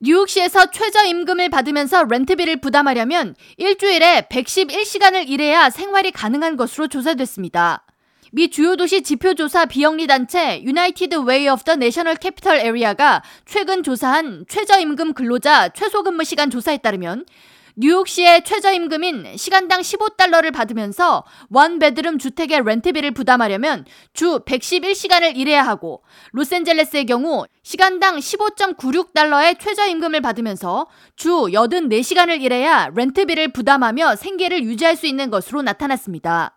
뉴욕시에서 최저임금을 받으면서 렌트비를 부담하려면 일주일에 111시간을 일해야 생활이 가능한 것으로 조사됐습니다. 미 주요 도시 지표조사 비영리 단체 United Way of the National Capital Area가 최근 조사한 최저임금 근로자 최소근무 시간 조사에 따르면 뉴욕시의 최저임금인 시간당 15달러를 받으면서 one bedroom 주택의 렌트비를 부담하려면 주 111시간을 일해야 하고 로스앤젤레스의 경우 시간당 15.96달러의 최저임금을 받으면서 주 84시간을 일해야 렌트비를 부담하며 생계를 유지할 수 있는 것으로 나타났습니다.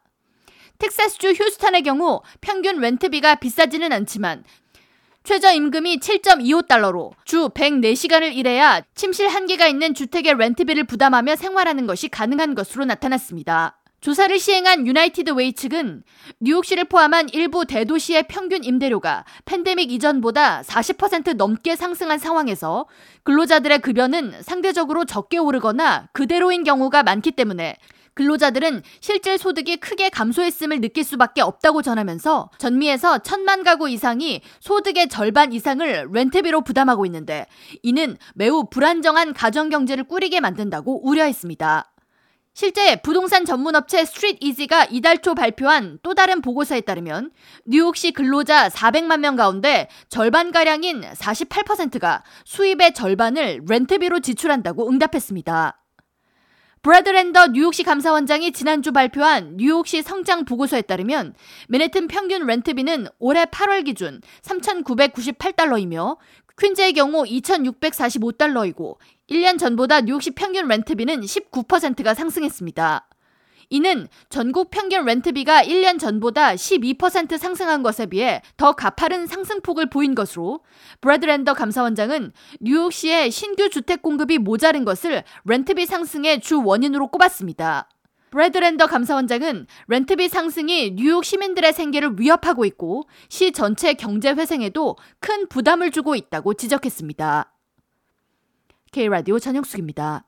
텍사스주 휴스턴의 경우 평균 렌트비가 비싸지는 않지만 최저임금이 7.25달러로 주 104시간을 일해야 침실 한개가 있는 주택의 렌트비를 부담하며 생활하는 것이 가능한 것으로 나타났습니다. 조사를 시행한 United Way 측은 뉴욕시를 포함한 일부 대도시의 평균 임대료가 팬데믹 이전보다 40% 넘게 상승한 상황에서 근로자들의 급여는 상대적으로 적게 오르거나 그대로인 경우가 많기 때문에 근로자들은 실질 소득이 크게 감소했음을 느낄 수밖에 없다고 전하면서 전미에서 천만 가구 이상이 소득의 절반 이상을 렌트비로 부담하고 있는데 이는 매우 불안정한 가정 경제를 꾸리게 만든다고 우려했습니다. 실제 부동산 전문업체 StreetEasy가 이달 초 발표한 또 다른 보고서에 따르면 뉴욕시 근로자 400만 명 가운데 절반가량인 48%가 수입의 절반을 렌트비로 지출한다고 응답했습니다. 브래드 랜더 뉴욕시 감사원장이 지난주 발표한 뉴욕시 성장 보고서에 따르면 맨해튼 평균 렌트비는 올해 8월 기준 3,998달러이며 퀸즈의 경우 2,645달러이고 1년 전보다 뉴욕시 평균 렌트비는 19%가 상승했습니다. 이는 전국 평균 렌트비가 1년 전보다 12% 상승한 것에 비해 더 가파른 상승폭을 보인 것으로 브래드랜더 감사원장은 뉴욕시의 신규 주택 공급이 모자른 것을 렌트비 상승의 주 원인으로 꼽았습니다. 브래드랜더 감사원장은 렌트비 상승이 뉴욕 시민들의 생계를 위협하고 있고 시 전체 경제 회생에도 큰 부담을 주고 있다고 지적했습니다. K라디오 전영숙입니다.